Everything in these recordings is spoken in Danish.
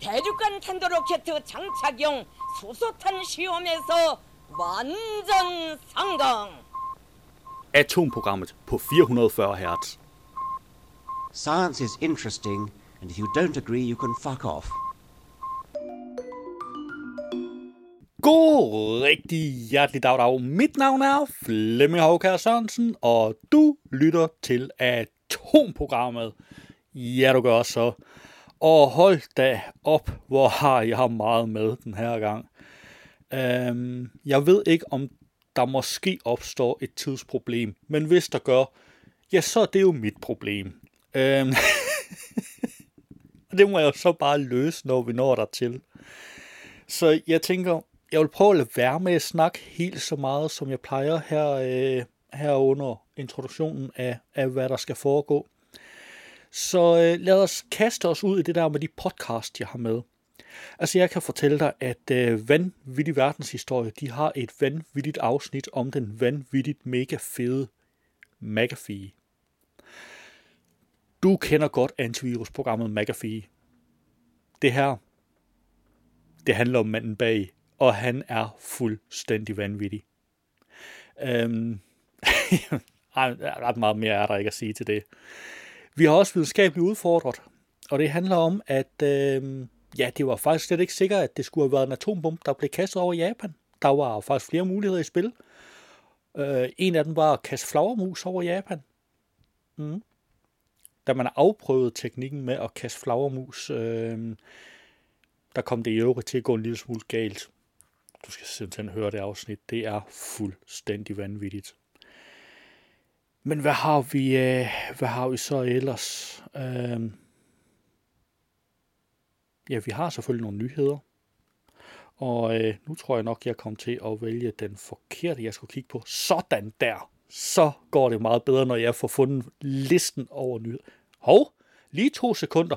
대륙간 탄도로켓 장착용 수소탄 시험에서 완전 성공. Atomprogrammet på 440 Hz. Science is interesting, and if you don't agree, you can fuck off. God rigtig hjertelig dag, dag. Mit navn er Flemming Håkær Sørensen, og du lytter til Atomprogrammet. Ja, du gør så. Og hold da op, hvor har jeg meget med den her gang. Øhm, jeg ved ikke, om der måske opstår et tidsproblem, men hvis der gør, ja, så er det jo mit problem. Øhm, det må jeg så bare løse, når vi når dertil. Så jeg tænker, jeg vil prøve at lade være med at snakke helt så meget, som jeg plejer her, øh, her under introduktionen af, af, hvad der skal foregå. Så øh, lad os kaste os ud i det der med de podcast, jeg har med. Altså jeg kan fortælle dig, at øh, Vanvittig Verdenshistorie, de har et vanvittigt afsnit om den vanvittigt mega fede McAfee. Du kender godt antivirusprogrammet McAfee. Det her, det handler om manden bag, og han er fuldstændig vanvittig. Øhm, ret meget mere er der ikke at sige til det. Vi har også videnskabeligt udfordret, og det handler om, at øh, ja, det var faktisk slet ikke sikkert, at det skulle have været en atombombe, der blev kastet over Japan. Der var faktisk flere muligheder i spil. Øh, en af dem var at kaste flagermus over Japan. Mm. Da man afprøvede teknikken med at kaste flagermus, øh, der kom det i øvrigt til at gå en lille smule galt. Du skal simpelthen høre det afsnit. Det er fuldstændig vanvittigt. Men hvad har vi, øh, hvad har vi så ellers? Øh, ja, vi har selvfølgelig nogle nyheder. Og øh, nu tror jeg nok, jeg kom til at vælge den forkerte, jeg skulle kigge på. Sådan der. Så går det meget bedre, når jeg får fundet listen over nyheder. Hov, lige to sekunder.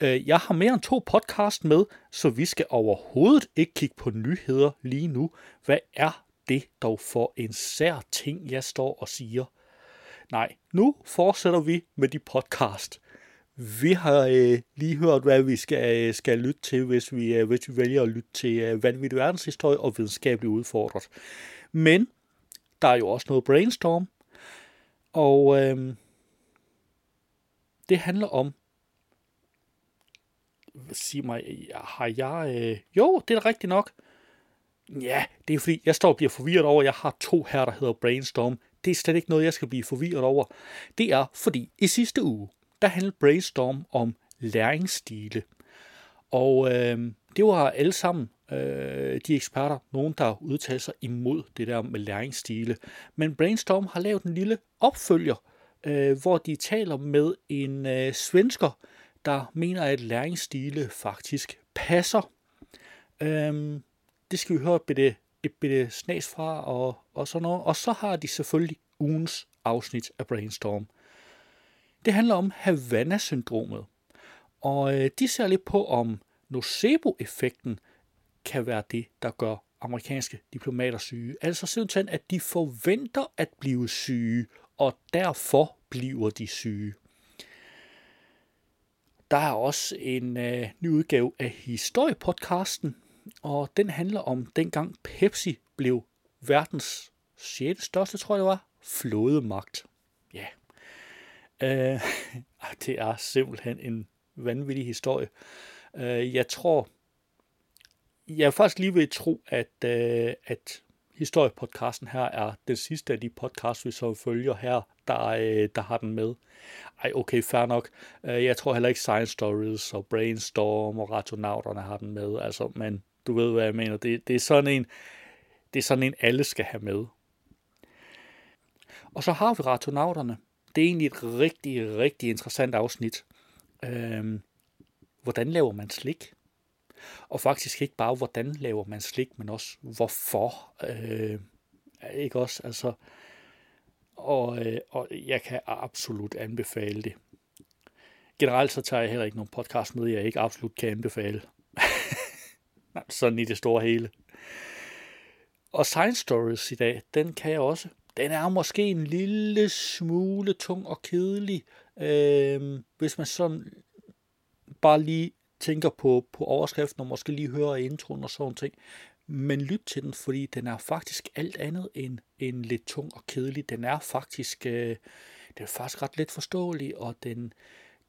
Øh, jeg har mere end to podcast med, så vi skal overhovedet ikke kigge på nyheder lige nu. Hvad er det dog for en sær ting, jeg står og siger? Nej, nu fortsætter vi med de podcast. Vi har øh, lige hørt, hvad vi skal, øh, skal lytte til, hvis vi, øh, hvis vi vælger at lytte til øh, vanvittig verdenshistorie og videnskabeligt udfordret. Men der er jo også noget brainstorm, og øh, det handler om, sig mig, har jeg, øh, jo, det er da rigtigt nok. Ja, det er fordi, jeg står og bliver forvirret over, at jeg har to her, der hedder Brainstorm det er slet ikke noget, jeg skal blive forvirret over. Det er, fordi i sidste uge, der handlede Brainstorm om læringsstile. Og øh, det var alle sammen øh, de eksperter, nogen der udtalte sig imod det der med læringsstile. Men Brainstorm har lavet en lille opfølger, øh, hvor de taler med en øh, svensker, der mener, at læringsstile faktisk passer. Øh, det skal vi høre på det et bitte snas fra og, og sådan noget. Og så har de selvfølgelig ugens afsnit af Brainstorm. Det handler om Havana-syndromet. Og øh, de ser lidt på, om nocebo-effekten kan være det, der gør amerikanske diplomater syge. Altså simpelthen, at de forventer at blive syge, og derfor bliver de syge. Der er også en øh, ny udgave af historiepodcasten, og den handler om dengang Pepsi blev verdens 6. største, tror jeg det var, flådemagt. Ja. Øh, ah, det er simpelthen en vanvittig historie. Øh, jeg tror, jeg er faktisk lige ved at tro, at, øh, at historiepodcasten her er den sidste af de podcasts, vi så følger her, der, øh, der har den med. Ej, okay, fair nok. Øh, jeg tror heller ikke Science Stories og Brainstorm og Rationauterne har den med, altså, men du ved, hvad jeg mener. Det, det er sådan en, det er sådan en, alle skal have med. Og så har vi ratonauterne. Det er egentlig et rigtig, rigtig interessant afsnit. Øhm, hvordan laver man slik? Og faktisk ikke bare, hvordan laver man slik, men også hvorfor. Øh, ikke også? Altså, og, øh, og jeg kan absolut anbefale det. Generelt så tager jeg heller ikke nogen podcast med, jeg ikke absolut kan anbefale. Sådan i det store hele. Og Science Stories i dag, den kan jeg også. Den er måske en lille smule tung og kedelig, øh, hvis man sådan bare lige tænker på, på overskriften og måske lige hører introen og sådan ting. Men lyt til den, fordi den er faktisk alt andet end, end lidt tung og kedelig. Den er faktisk, øh, den er faktisk ret let forståelig, og den,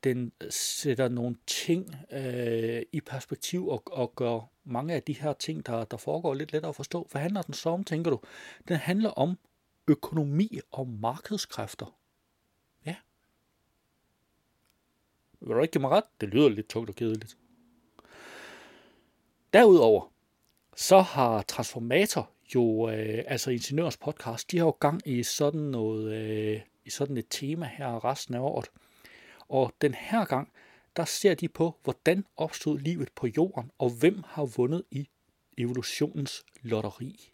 den øh, sætter nogle ting øh, i perspektiv og, og gør mange af de her ting, der, der foregår lidt lettere at forstå. Hvad handler den så om, tænker du? Den handler om økonomi og markedskræfter. Ja. Vil du ikke give mig ret? Det lyder lidt tungt og kedeligt. Derudover, så har Transformator jo, øh, altså Ingeniørens podcast, de har jo gang i sådan noget, øh, i sådan et tema her resten af året. Og den her gang, der ser de på, hvordan opstod livet på jorden, og hvem har vundet i evolutionens lotteri.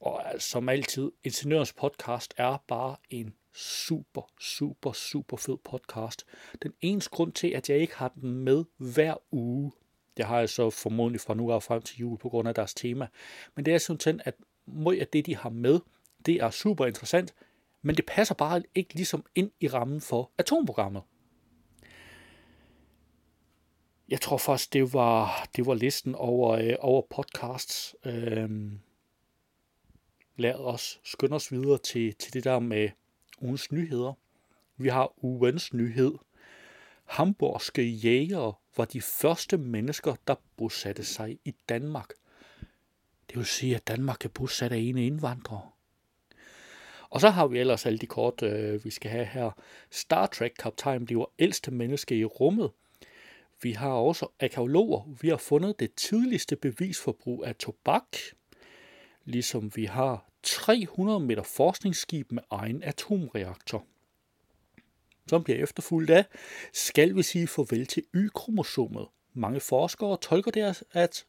Og altså, som altid, Ingeniørens podcast er bare en super, super, super fed podcast. Den eneste grund til, at jeg ikke har den med hver uge, det har jeg så formodentlig fra nu af frem til jul på grund af deres tema. Men det er sådan, at meget af det, de har med, det er super interessant, men det passer bare ikke ligesom ind i rammen for atomprogrammet. Jeg tror faktisk, det var, det var listen over, øh, over podcasts. Øh, lad os skynde os videre til, til det der med ugens nyheder. Vi har ugens nyhed. Hamburgske jægere var de første mennesker, der bosatte sig i Danmark. Det vil sige, at Danmark er bosat af en indvandrer. Og så har vi ellers alle de kort, øh, vi skal have her. Star Trek-kaptajn bliver ældste menneske i rummet. Vi har også arkeologer. Vi har fundet det tidligste bevisforbrug af tobak. Ligesom vi har 300 meter forskningsskib med egen atomreaktor. Som bliver efterfulgt af, skal vi sige farvel til Y-kromosomet. Mange forskere tolker det, at,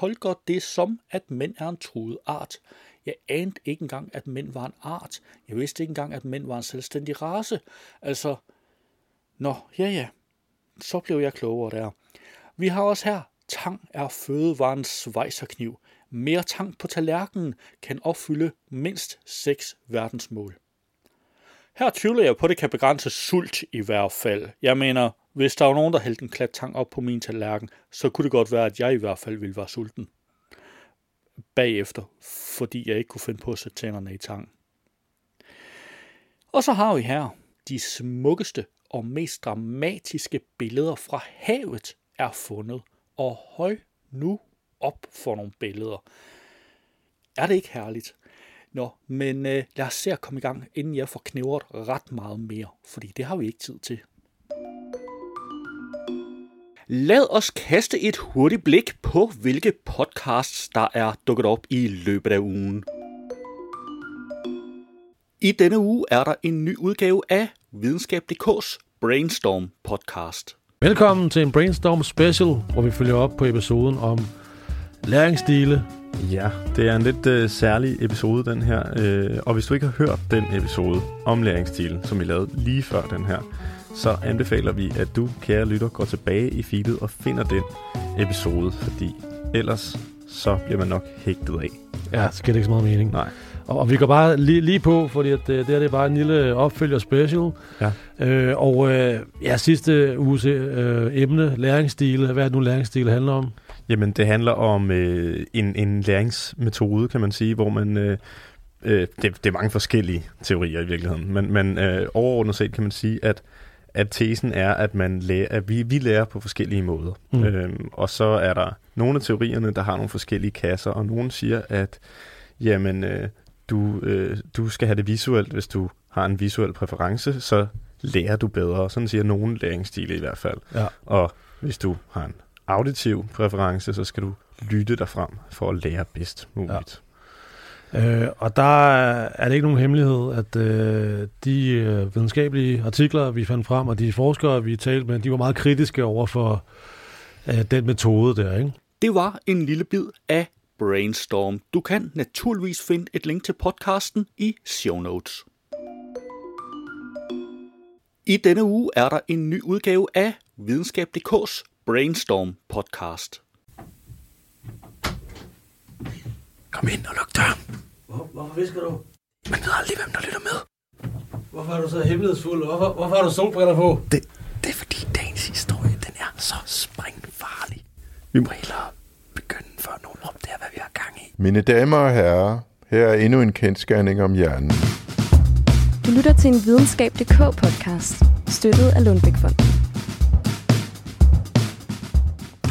tolker det som, at mænd er en truet art. Jeg anede ikke engang, at mænd var en art. Jeg vidste ikke engang, at mænd var en selvstændig race. Altså, nå, ja ja, så blev jeg klogere der. Vi har også her, tang er fødevarens svejserkniv. Mere tang på tallerkenen kan opfylde mindst seks verdensmål. Her tvivler jeg på, at det kan begrænse sult i hvert fald. Jeg mener, hvis der var nogen, der hældte en klat tang op på min tallerken, så kunne det godt være, at jeg i hvert fald ville være sulten bagefter, fordi jeg ikke kunne finde på at sætte tænderne i tang. Og så har vi her de smukkeste og mest dramatiske billeder fra havet er fundet. Og høj nu op for nogle billeder. Er det ikke herligt? Nå, men øh, lad os se at komme i gang, inden jeg får knævret ret meget mere, fordi det har vi ikke tid til. Lad os kaste et hurtigt blik på, hvilke podcasts, der er dukket op i løbet af ugen. I denne uge er der en ny udgave af Videnskab.dk's Brainstorm podcast. Velkommen til en Brainstorm Special, hvor vi følger op på episoden om læringsstile. Ja, det er en lidt øh, særlig episode, den her. Øh, og hvis du ikke har hørt den episode om læringsstil, som vi lavede lige før den her, så anbefaler vi, at du, kære lytter, går tilbage i feedet og finder den episode, fordi ellers så bliver man nok hægtet af. Ja, så giver det ikke så meget mening. Nej. Og, og vi går bare lige, lige på, fordi at, øh, det her det er bare en lille opfølger special. Ja. Øh, og øh, ja, sidste uges øh, emne, læringsstile. Hvad er det nu, læringsstile handler om? Jamen, det handler om øh, en, en læringsmetode, kan man sige, hvor man... Øh, øh, det, det er mange forskellige teorier i virkeligheden, men, men øh, overordnet set kan man sige, at at tesen er, at man lærer, at vi, vi lærer på forskellige måder. Mm. Øhm, og så er der nogle af teorierne, der har nogle forskellige kasser, og nogen siger, at jamen, øh, du, øh, du skal have det visuelt, hvis du har en visuel præference, så lærer du bedre. Sådan siger nogle læringsstile i hvert fald. Ja. Og hvis du har en auditiv præference, så skal du lytte dig frem for at lære bedst muligt. Øh, og der er det ikke nogen hemmelighed, at øh, de øh, videnskabelige artikler, vi fandt frem, og de forskere, vi talte med, de var meget kritiske over for øh, den metode der, ikke? Det var en lille bid af Brainstorm. Du kan naturligvis finde et link til podcasten i show notes. I denne uge er der en ny udgave af Videnskab.dk's Brainstorm podcast. Kom ind og luk døren. Hvor, hvorfor visker du? Man ved aldrig, hvem der lytter med. Hvorfor er du så hemmelighedsfuld? Hvorfor, hvorfor har du solbriller på? Det, det er fordi dagens historie, den Vi må hellere begynde, før nogen opdager, hvad vi har gang i. Mine damer og herrer, her er endnu en kendskærning om hjernen. Du lytter til en videnskab.dk podcast, støttet af Lundbækfonden.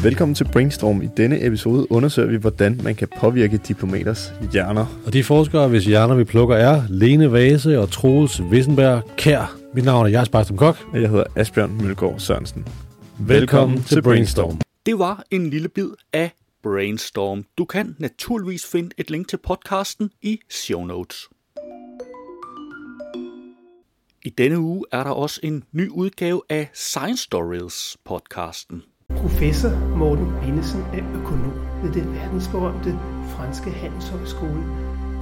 Velkommen til Brainstorm. I denne episode undersøger vi, hvordan man kan påvirke diplomaters hjerner. Og de forskere, hvis hjerner vi plukker, er Lene Vase og Troels Wissenberg Kær. Mit navn er Jars Bartram Kok. Og jeg hedder Asbjørn Mølgaard Sørensen. Velkommen til Brainstorm. Det var en lille bid af Brainstorm. Du kan naturligvis finde et link til podcasten i show notes. I denne uge er der også en ny udgave af Science Stories podcasten. Professor Morten Bindesen er økonom ved det verdensberømte franske handelshøjskole,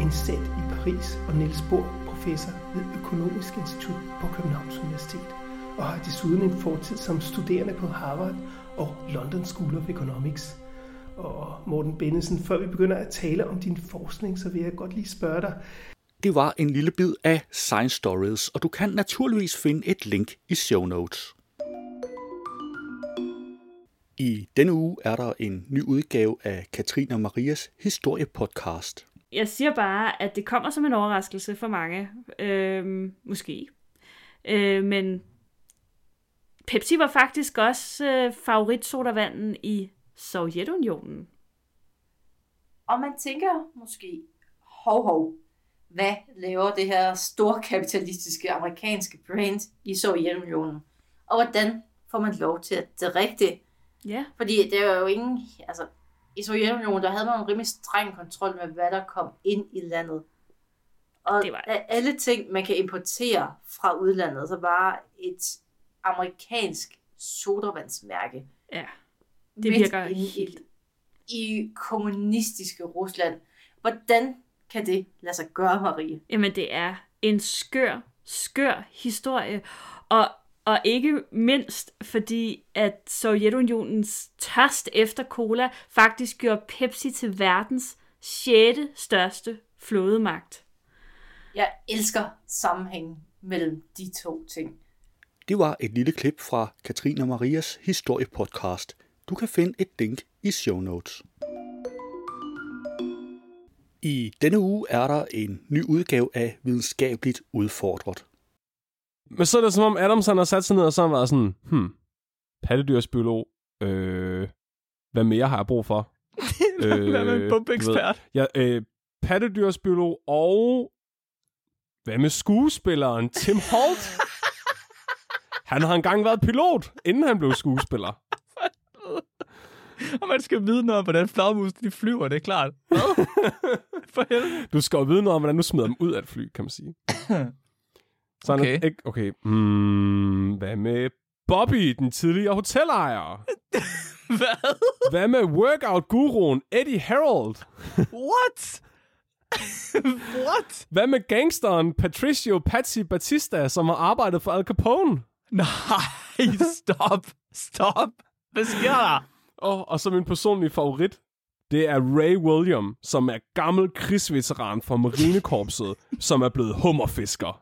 indsat i Paris, og Niels Bohr, professor ved Økonomisk Institut på Københavns Universitet, og har desuden en fortid som studerende på Harvard og London School of Economics. Og Morten Bennesen, før vi begynder at tale om din forskning, så vil jeg godt lige spørge dig, Det var en lille bid af Science Stories, og du kan naturligvis finde et link i show notes. I denne uge er der en ny udgave af Katrine og Marias historiepodcast. Jeg siger bare, at det kommer som en overraskelse for mange. Øhm, måske. Øh, men Pepsi var faktisk også øh, favoritsodavanden i Sovjetunionen. Og man tænker måske, hov hov, hvad laver det her storkapitalistiske amerikanske brand i Sovjetunionen? Og hvordan får man lov til at drikke det? Ja. Fordi det er jo ingen, altså i Sovjetunionen, der havde man en rimelig streng kontrol med, hvad der kom ind i landet. Og Det var- af alle ting, man kan importere fra udlandet, så bare et amerikansk sodavandsmærke. Ja. Det virker i- helt- I kommunistiske Rusland. Hvordan kan det lade sig gøre, Marie? Jamen, det er en skør, skør historie. Og, og ikke mindst fordi, at Sovjetunionens tørst efter cola faktisk gjorde Pepsi til verdens sjette største flådemagt. Jeg elsker sammenhængen mellem de to ting. Det var et lille klip fra Katrine og Marias historiepodcast. Du kan finde et link i show notes. I denne uge er der en ny udgave af Videnskabeligt Udfordret. Men så er det som om Adams han har sat sig ned og så har han været sådan, hmm, pattedyrsbiolog, øh, hvad mere har jeg brug for? Hvad med en bumpeekspert? Ja, øh, pattedyrsbiolog og hvad med skuespilleren Tim Holt? han har engang været pilot, inden han blev skuespiller. Og man skal vide noget om, hvordan flagmus de flyver, det er klart. For helvede. Du skal jo vide noget om, hvordan du smider dem ud af et fly, kan man sige. Så okay. Han ikke, okay. Mm, hvad med Bobby, den tidligere hotelejer? Hvad? Hvad med workout-guruen Eddie Harold? What? What? Hvad med gangsteren Patricio Patsy Batista, som har arbejdet for Al Capone? Nej, stop. Stop. Hvad sker der? Oh, og så min personlige favorit, det er Ray William, som er gammel krigsveteran fra Marinekorpset, som er blevet hummerfisker.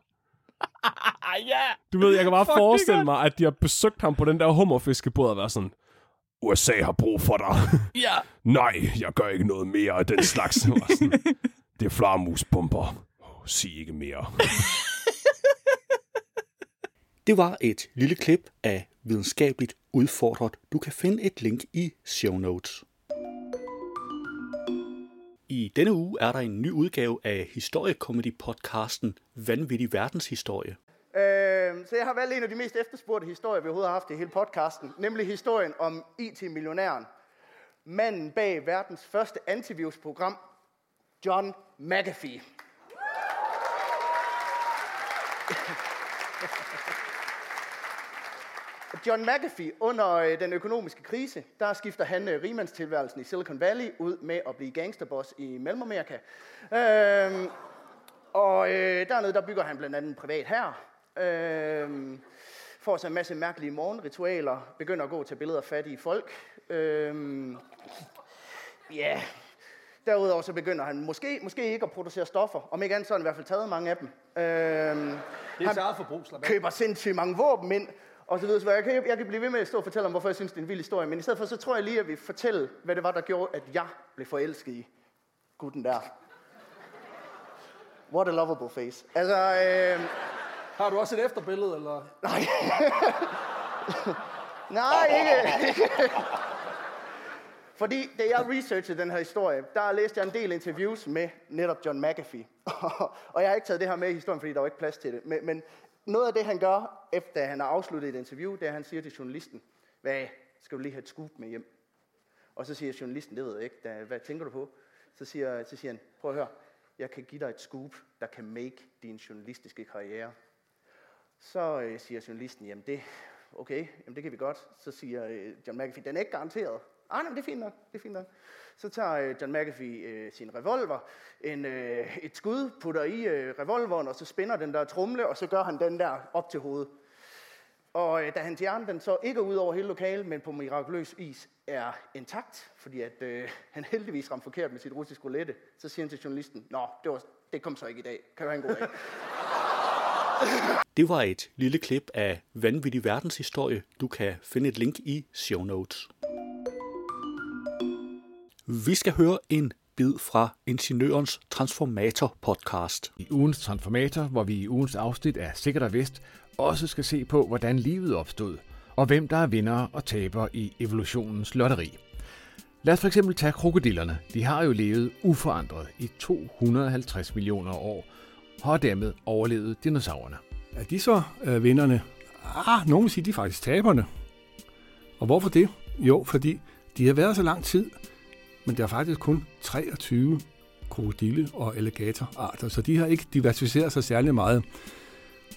Ja. Du ved, jeg kan bare Fuck, forestille mig, at de har besøgt ham på den der hummerfiskebåd og været sådan, USA har brug for dig. Ja. Nej, jeg gør ikke noget mere af den slags. Sådan, det er flarmuspumper. Oh, sig ikke mere. Det var et lille klip af Videnskabeligt Udfordret. Du kan finde et link i show notes. I denne uge er der en ny udgave af historiekomedy-podcasten Vanvittig Verdenshistorie. Øh, så jeg har valgt en af de mest efterspurgte historier, vi overhovedet har haft i hele podcasten, nemlig historien om e IT-millionæren. Manden bag verdens første antivirusprogram, John McAfee. John McAfee, under øh, den økonomiske krise, der skifter han øh, rimandstilværelsen i Silicon Valley ud med at blive gangsterboss i Mellemamerika. Øh, og øh, dernede, der bygger han blandt andet en privat her. Øh, får sig en masse mærkelige morgenritualer, begynder at gå til billeder af fattige folk. Øh, ja, derudover så begynder han måske, måske ikke at producere stoffer. Om ikke andet, så har han i hvert fald taget mange af dem. Øh, Det er han forbrug, køber sindssygt mange våben ind, Og så videre, så jeg kan, jeg kan blive ved med at stå og fortælle om, hvorfor jeg synes, det er en vild historie. Men i stedet for, så tror jeg lige, at vi fortæller, hvad det var, der gjorde, at jeg blev forelsket i gutten der. What a lovable face. Altså, øh... Har du også et efterbillede, eller? Nej. Nej, ikke. Fordi da jeg researchede den her historie, der læste jeg en del interviews med netop John McAfee. og jeg har ikke taget det her med i historien, fordi der var ikke plads til det. Men, men noget af det, han gør, efter han har afsluttet et interview, det er, at han siger til journalisten, hvad, skal du lige have et scoop med hjem? Og så siger journalisten, det ved jeg ikke, da, hvad tænker du på? Så siger, så siger han, prøv at høre, jeg kan give dig et scoop, der kan make din journalistiske karriere. Så øh, siger journalisten, jamen det, okay, jamen det kan vi godt. Så siger øh, John McAfee, den er ikke garanteret. Ah, nej, det er fint nok, det er fint nok. Så tager øh, John McAfee øh, sin revolver, en, øh, et skud, putter i øh, revolveren, og så spænder den der trumle, og så gør han den der op til hovedet. Og øh, da han hjerne den så ikke ud over hele lokalet, men på mirakuløs is er intakt, fordi at øh, han heldigvis ramte forkert med sit russiske roulette, så siger han til journalisten, Nå, det, var, det kom så ikke i dag. Kan du have en god dag? Det var et lille klip af vanvittig verdenshistorie. Du kan finde et link i show notes. Vi skal høre en bid fra Ingeniørens Transformator podcast. I ugens Transformator, hvor vi i ugens afsnit af Sikkert og Vest også skal se på, hvordan livet opstod, og hvem der er vinder og taber i evolutionens lotteri. Lad os for eksempel tage krokodillerne. De har jo levet uforandret i 250 millioner år, og har dermed overlevet dinosaurerne. Er de så øh, vinderne? Ah, nogen vil sige, de er faktisk taberne. Og hvorfor det? Jo, fordi de har været så lang tid, men der er faktisk kun 23 krokodille- og alligatorarter, så de har ikke diversificeret sig særlig meget.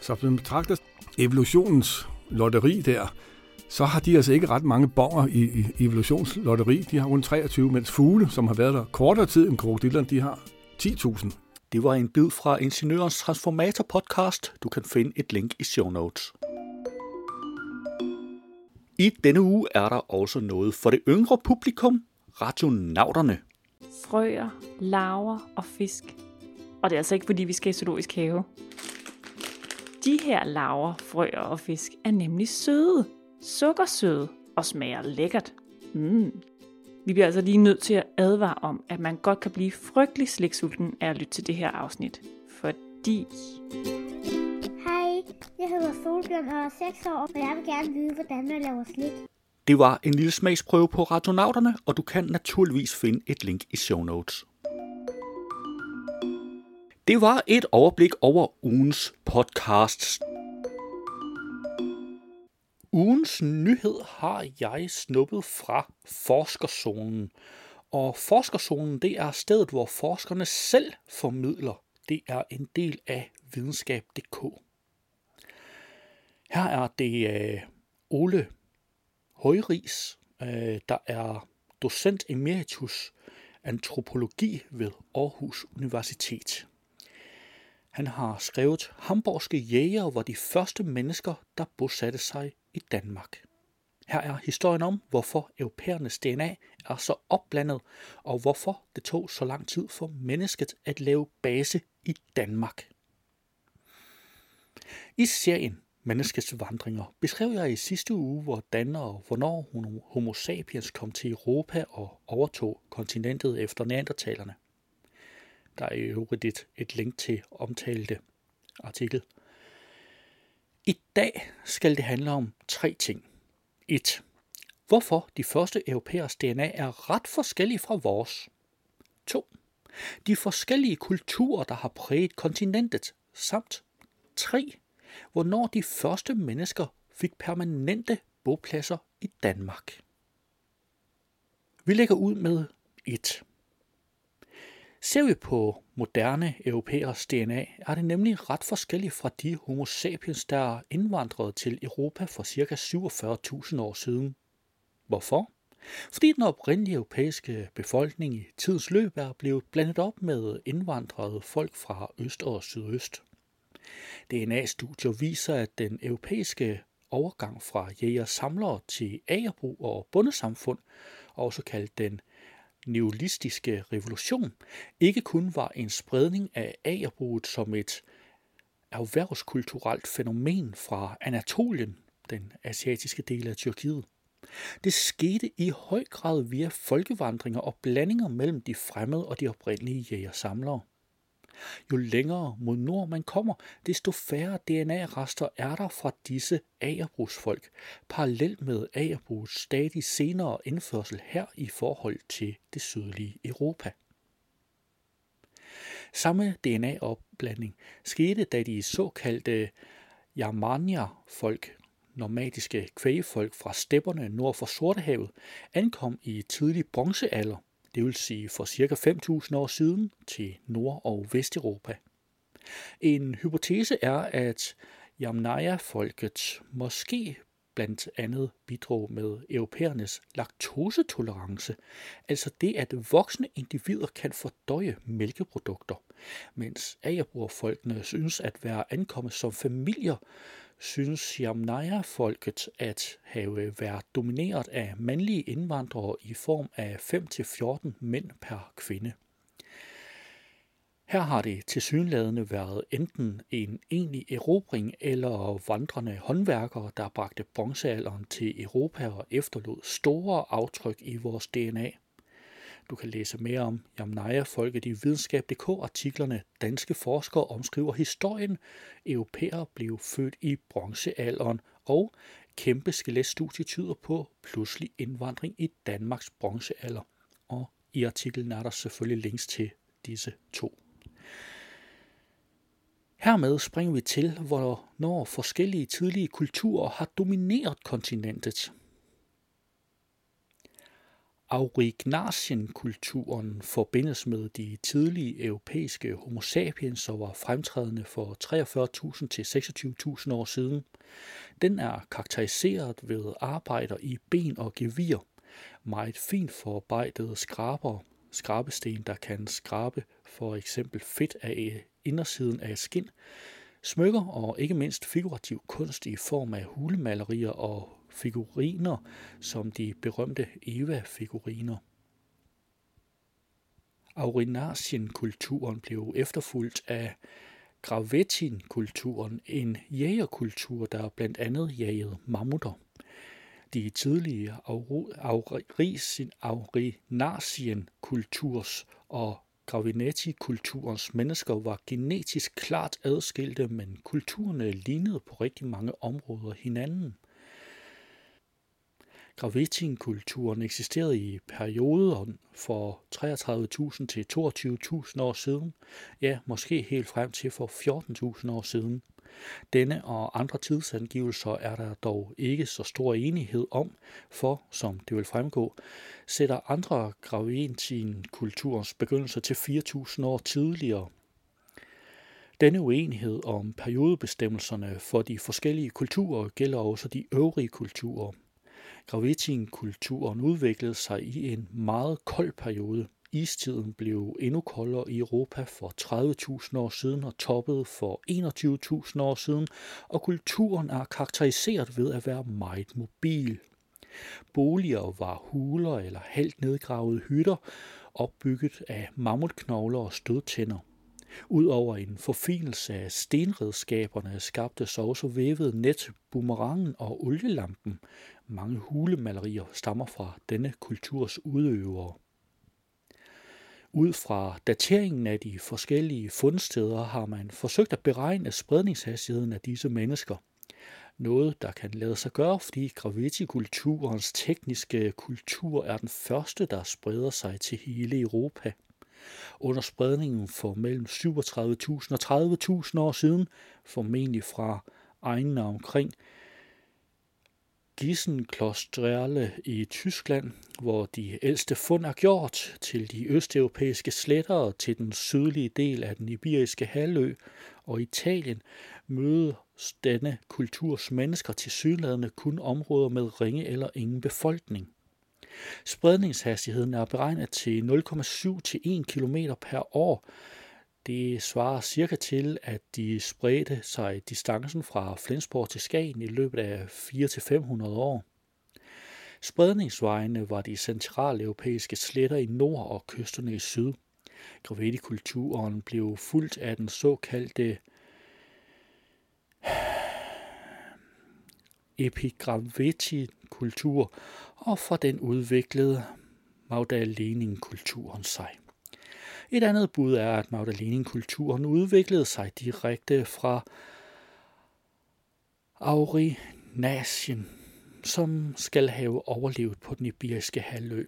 Så hvis man betragter evolutionens lotteri der, så har de altså ikke ret mange bonger i, i evolutionslotteri. De har kun 23, mens fugle, som har været der kortere tid end krokodillerne, de har 10.000. Det var en bid fra Ingeniørens Transformator podcast. Du kan finde et link i show notes. I denne uge er der også noget for det yngre publikum, radionauterne. Frøer, larver og fisk. Og det er altså ikke, fordi vi skal i zoologisk have. De her larver, frøer og fisk er nemlig søde. Sukkersøde og smager lækkert. Mm. Vi bliver altså lige nødt til at advare om, at man godt kan blive frygtelig sliksulten af at lytte til det her afsnit. Fordi... Hej, jeg hedder Solbjørn og er 6 år, og jeg vil gerne vide, hvordan man laver slik. Det var en lille smagsprøve på radionauterne, og du kan naturligvis finde et link i show notes. Det var et overblik over ugens podcasts. Ugens nyhed har jeg snuppet fra Forskerzonen. Og Forskerzonen det er stedet, hvor forskerne selv formidler. Det er en del af videnskab.dk. Her er det øh, Ole Højris, øh, der er docent emeritus antropologi ved Aarhus Universitet. Han har skrevet Hamburgske jæger var de første mennesker, der bosatte sig i Danmark. Her er historien om, hvorfor europæernes DNA er så opblandet, og hvorfor det tog så lang tid for mennesket at lave base i Danmark. I serien Menneskets vandringer beskrev jeg i sidste uge, hvordan og hvornår Homo sapiens kom til Europa og overtog kontinentet efter neandertalerne. Der er i øvrigt et, et link til omtalte artikel. I dag skal det handle om tre ting. 1. Hvorfor de første europæers DNA er ret forskellige fra vores. 2. De forskellige kulturer, der har præget kontinentet. Samt 3. Hvornår de første mennesker fik permanente bopladser i Danmark. Vi lægger ud med 1. Ser vi på moderne europæers DNA, er det nemlig ret forskelligt fra de homo sapiens, der indvandrede til Europa for ca. 47.000 år siden. Hvorfor? Fordi den oprindelige europæiske befolkning i tidens løb er blevet blandet op med indvandrede folk fra øst og sydøst. DNA-studier viser, at den europæiske overgang fra jæger-samlere til agerbrug og bundesamfund, også kaldt den neolistiske revolution ikke kun var en spredning af agerbruget som et erhvervskulturelt fænomen fra Anatolien den asiatiske del af Tyrkiet. Det skete i høj grad via folkevandringer og blandinger mellem de fremmede og de oprindelige jægersamlere. Jo længere mod nord man kommer, desto færre DNA-rester er der fra disse agerbrugsfolk, parallelt med agerbrugs stadig senere indførsel her i forhold til det sydlige Europa. Samme DNA-opblanding skete, da de såkaldte Yarmania-folk, nomadiske kvægefolk fra stepperne nord for Sortehavet, ankom i tidlig bronzealder, det vil sige for ca. 5.000 år siden, til Nord- og Vesteuropa. En hypotese er, at Yamnaya-folket måske blandt andet bidrog med europæernes laktosetolerance, altså det, at voksne individer kan fordøje mælkeprodukter, mens agerbrugfolkene synes at være ankommet som familier, synes Yamnaya-folket at have været domineret af mandlige indvandrere i form af 5-14 mænd per kvinde. Her har det tilsyneladende været enten en egentlig erobring eller vandrende håndværkere, der bragte bronzealderen til Europa og efterlod store aftryk i vores DNA. Du kan læse mere om Jamnaya-folket i videnskab.dk-artiklerne Danske forskere omskriver historien, europæere blev født i bronzealderen og kæmpe skeletstudie tyder på pludselig indvandring i Danmarks bronzealder. Og i artiklen er der selvfølgelig links til disse to. Hermed springer vi til, hvornår forskellige tidlige kulturer har domineret kontinentet. Aurignacienkulturen forbindes med de tidlige europæiske homo sapiens som var fremtrædende for 43.000 til 26.000 år siden. Den er karakteriseret ved arbejder i ben og gevir, meget fint forarbejdede skraber, skrabesten, der kan skrabe for eksempel fedt af indersiden af skin, smykker og ikke mindst figurativ kunst i form af hulemalerier og figuriner som de berømte Eva-figuriner. Aurinasien-kulturen blev efterfulgt af Gravetin-kulturen, en jægerkultur, der blandt andet jagede mammutter. De tidlige Aurinacien-kulturs og Gravinetti-kulturens mennesker var genetisk klart adskilte, men kulturerne lignede på rigtig mange områder hinanden. Gravitin-kulturen eksisterede i perioder for 33.000 til 22.000 år siden, ja, måske helt frem til for 14.000 år siden. Denne og andre tidsangivelser er der dog ikke så stor enighed om, for, som det vil fremgå, sætter andre Gravitin-kulturens begyndelse til 4.000 år tidligere. Denne uenighed om periodebestemmelserne for de forskellige kulturer gælder også de øvrige kulturer. Gravitin-kulturen udviklede sig i en meget kold periode. Istiden blev endnu koldere i Europa for 30.000 år siden og toppede for 21.000 år siden, og kulturen er karakteriseret ved at være meget mobil. Boliger var huler eller halvt nedgravede hytter, opbygget af mammutknogler og stødtænder. Udover en forfinelse af stenredskaberne skabtes også vævet net, boomerangen og olielampen. Mange hulemalerier stammer fra denne kulturs udøvere. Ud fra dateringen af de forskellige fundsteder har man forsøgt at beregne spredningshastigheden af disse mennesker. Noget, der kan lade sig gøre, fordi gravitikulturens tekniske kultur er den første, der spreder sig til hele Europa. Under spredningen for mellem 37.000 og 30.000 år siden, formentlig fra egnene omkring Gissenklostrelle i Tyskland, hvor de ældste fund er gjort, til de østeuropæiske sletter og til den sydlige del af den iberiske halvø og Italien, mødes denne kulturs mennesker til sydladende kun områder med ringe eller ingen befolkning. Spredningshastigheden er beregnet til 0,7 til 1 km per år. Det svarer cirka til, at de spredte sig distancen fra Flensborg til Skagen i løbet af 4-500 år. Spredningsvejene var de centraleuropæiske sletter i nord og kysterne i syd. Gravidikulturen blev fuldt af den såkaldte Epigrammatik-kultur, og fra den udviklede Magdalenin-kulturen sig. Et andet bud er, at Magdalenin-kulturen udviklede sig direkte fra Aurinacien, som skal have overlevet på den iberiske halvø.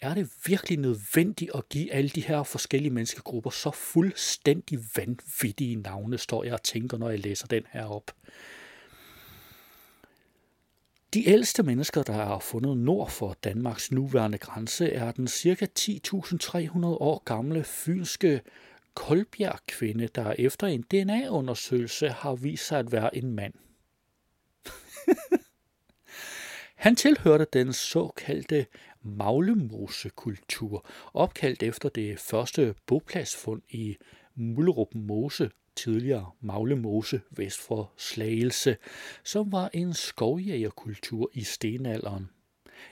Er det virkelig nødvendigt at give alle de her forskellige menneskegrupper så fuldstændig vanvittige navne, står jeg og tænker, når jeg læser den her op. De ældste mennesker, der er fundet nord for Danmarks nuværende grænse, er den ca. 10.300 år gamle fynske Kolbjerg-kvinde, der efter en DNA-undersøgelse har vist sig at være en mand. Han tilhørte den såkaldte Maglemose-kultur, opkaldt efter det første bopladsfund i Mullerup Mose, tidligere Maglemose vest for Slagelse, som var en skovjægerkultur i stenalderen.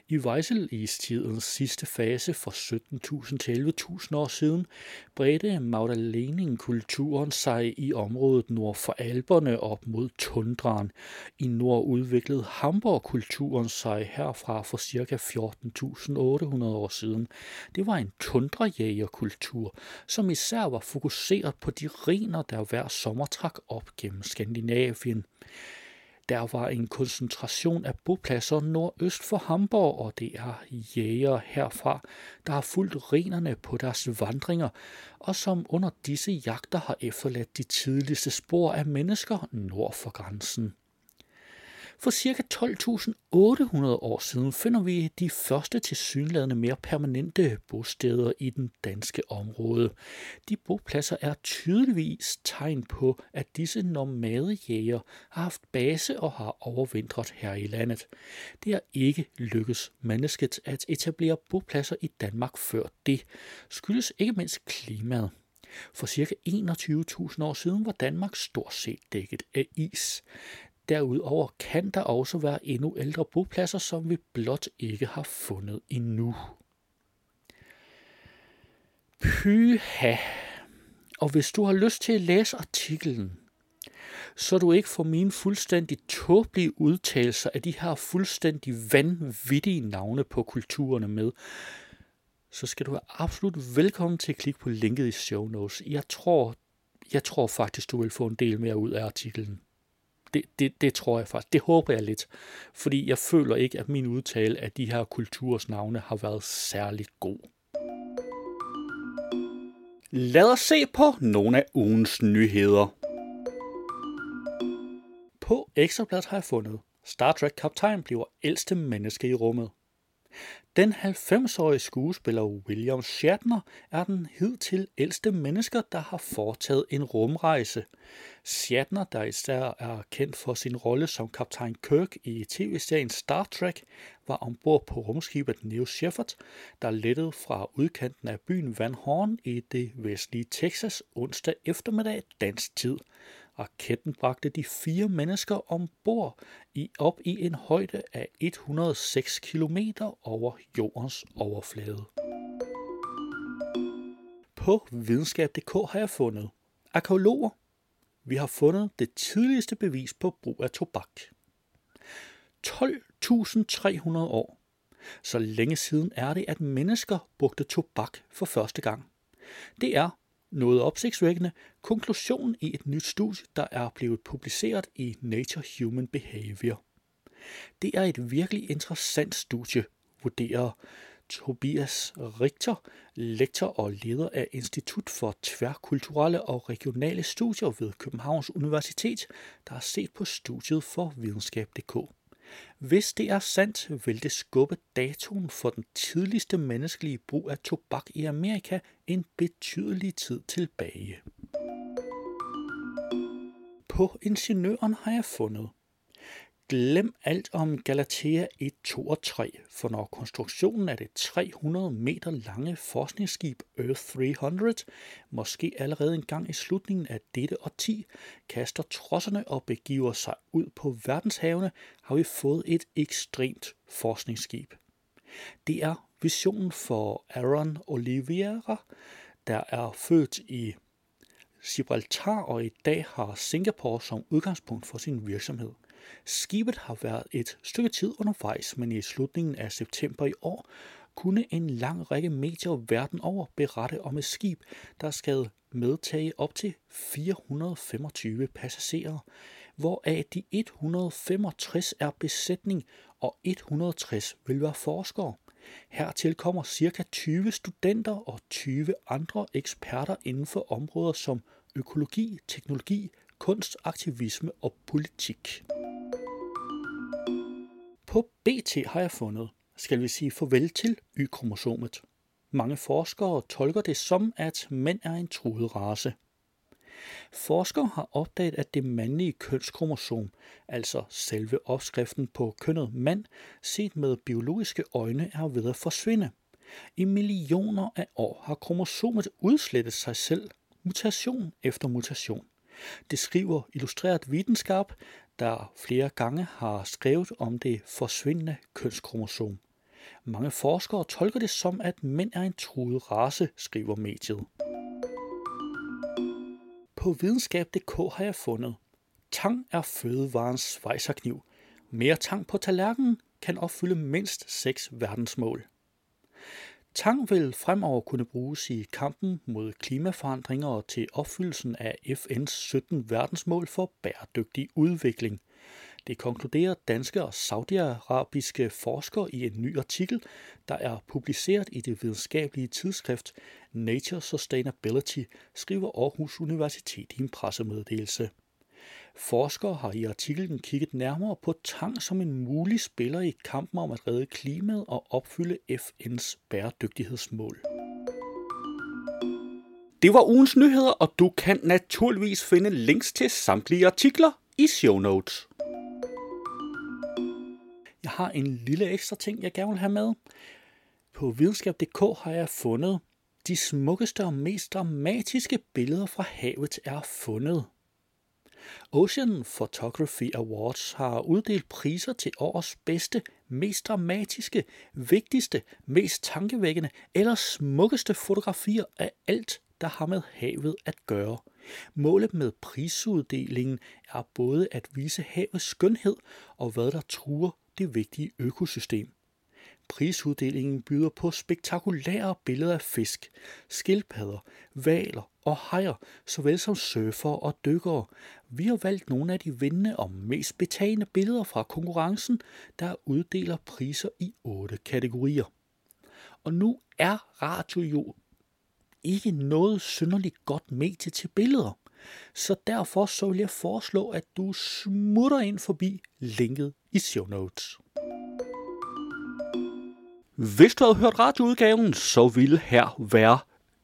I Weiselistidens sidste fase for 17.000 til 11.000 år siden bredte Magdalening-kulturen sig i området nord for Alperne op mod tundraen. I nord udviklede Hamburg-kulturen sig herfra for ca. 14.800 år siden. Det var en tundrajægerkultur, som især var fokuseret på de riner, der hver sommer trak op gennem Skandinavien. Der var en koncentration af bopladser nordøst for Hamburg, og det er jæger herfra, der har fulgt renerne på deres vandringer, og som under disse jagter har efterladt de tidligste spor af mennesker nord for grænsen. For ca. 12.800 år siden finder vi de første tilsyneladende mere permanente bosteder i den danske område. De bopladser er tydeligvis tegn på, at disse nomadejæger har haft base og har overvintret her i landet. Det er ikke lykkes mennesket at etablere bopladser i Danmark før det, skyldes ikke mindst klimaet. For ca. 21.000 år siden var Danmark stort set dækket af is. Derudover kan der også være endnu ældre bopladser, som vi blot ikke har fundet endnu. Pyha. Og hvis du har lyst til at læse artiklen, så du ikke får mine fuldstændig tåbelige udtalelser af de her fuldstændig vanvittige navne på kulturerne med, så skal du være absolut velkommen til at klikke på linket i show notes. Jeg tror, jeg tror faktisk, du vil få en del mere ud af artiklen. Det, det, det tror jeg faktisk. Det håber jeg lidt. Fordi jeg føler ikke, at min udtale af de her kulturs navne har været særligt god. Lad os se på nogle af ugens nyheder. På Ekstrabladet har jeg fundet, Star Trek-kaptajn bliver ældste menneske i rummet. Den 90-årige skuespiller William Shatner er den hidtil ældste mennesker, der har foretaget en rumrejse. Shatner, der især er kendt for sin rolle som kaptajn Kirk i tv-serien Star Trek, var ombord på rumskibet New Shepard, der lettede fra udkanten af byen Van Horn i det vestlige Texas onsdag eftermiddag dansk tid. Raketten bragte de fire mennesker ombord i op i en højde af 106 km over jordens overflade. På videnskab.dk har jeg fundet arkeologer. Vi har fundet det tidligste bevis på brug af tobak. 12.300 år. Så længe siden er det, at mennesker brugte tobak for første gang. Det er noget opsigtsvækkende konklusion i et nyt studie, der er blevet publiceret i Nature Human Behavior. Det er et virkelig interessant studie, vurderer Tobias Richter, lektor og leder af Institut for Tværkulturelle og Regionale Studier ved Københavns Universitet, der har set på studiet for videnskab.dk. Hvis det er sandt, vil det skubbe datoen for den tidligste menneskelige brug af tobak i Amerika en betydelig tid tilbage. På ingeniøren har jeg fundet. Glem alt om Galatea 1, 2 og 3, for når konstruktionen af det 300 meter lange forskningsskib Earth 300 måske allerede en gang i slutningen af dette årti kaster trosserne og begiver sig ud på verdenshavene, har vi fået et ekstremt forskningsskib. Det er visionen for Aaron Oliveira, der er født i Gibraltar og i dag har Singapore som udgangspunkt for sin virksomhed – Skibet har været et stykke tid undervejs, men i slutningen af september i år kunne en lang række medier verden over berette om et skib, der skal medtage op til 425 passagerer, hvoraf de 165 er besætning og 160 vil være forskere. Hertil kommer ca. 20 studenter og 20 andre eksperter inden for områder som økologi, teknologi, kunst, aktivisme og politik. På BT har jeg fundet, skal vi sige farvel til Y-kromosomet. Mange forskere tolker det som, at mænd er en truet race. Forskere har opdaget, at det mandlige kønskromosom, altså selve opskriften på kønnet mand, set med biologiske øjne er ved at forsvinde. I millioner af år har kromosomet udslettet sig selv, mutation efter mutation. Det skriver Illustreret Videnskab, der flere gange har skrevet om det forsvindende kønskromosom. Mange forskere tolker det som, at mænd er en truet race, skriver mediet. På videnskab.dk har jeg fundet, tang er fødevarens svejserkniv. Mere tang på tallerkenen kan opfylde mindst seks verdensmål. Tang vil fremover kunne bruges i kampen mod klimaforandringer og til opfyldelsen af FN's 17 verdensmål for bæredygtig udvikling. Det konkluderer danske og saudiarabiske forskere i en ny artikel, der er publiceret i det videnskabelige tidsskrift Nature Sustainability, skriver Aarhus Universitet i en pressemeddelelse. Forskere har i artiklen kigget nærmere på tang som en mulig spiller i kampen om at redde klimaet og opfylde FN's bæredygtighedsmål. Det var ugens nyheder, og du kan naturligvis finde links til samtlige artikler i show notes. Jeg har en lille ekstra ting, jeg gerne vil have med. På videnskab.dk har jeg fundet de smukkeste og mest dramatiske billeder fra havet er fundet. Ocean Photography Awards har uddelt priser til årets bedste, mest dramatiske, vigtigste, mest tankevækkende eller smukkeste fotografier af alt, der har med havet at gøre. Målet med prisuddelingen er både at vise havets skønhed og hvad der truer det vigtige økosystem. Prisuddelingen byder på spektakulære billeder af fisk, skildpadder, valer og hajer, såvel som surfer og dykkere. Vi har valgt nogle af de vindende og mest betagende billeder fra konkurrencen, der uddeler priser i otte kategorier. Og nu er radio jo ikke noget synderligt godt medie til billeder. Så derfor så vil jeg foreslå, at du smutter ind forbi linket i show notes. Hvis du havde hørt radioudgaven, så ville her være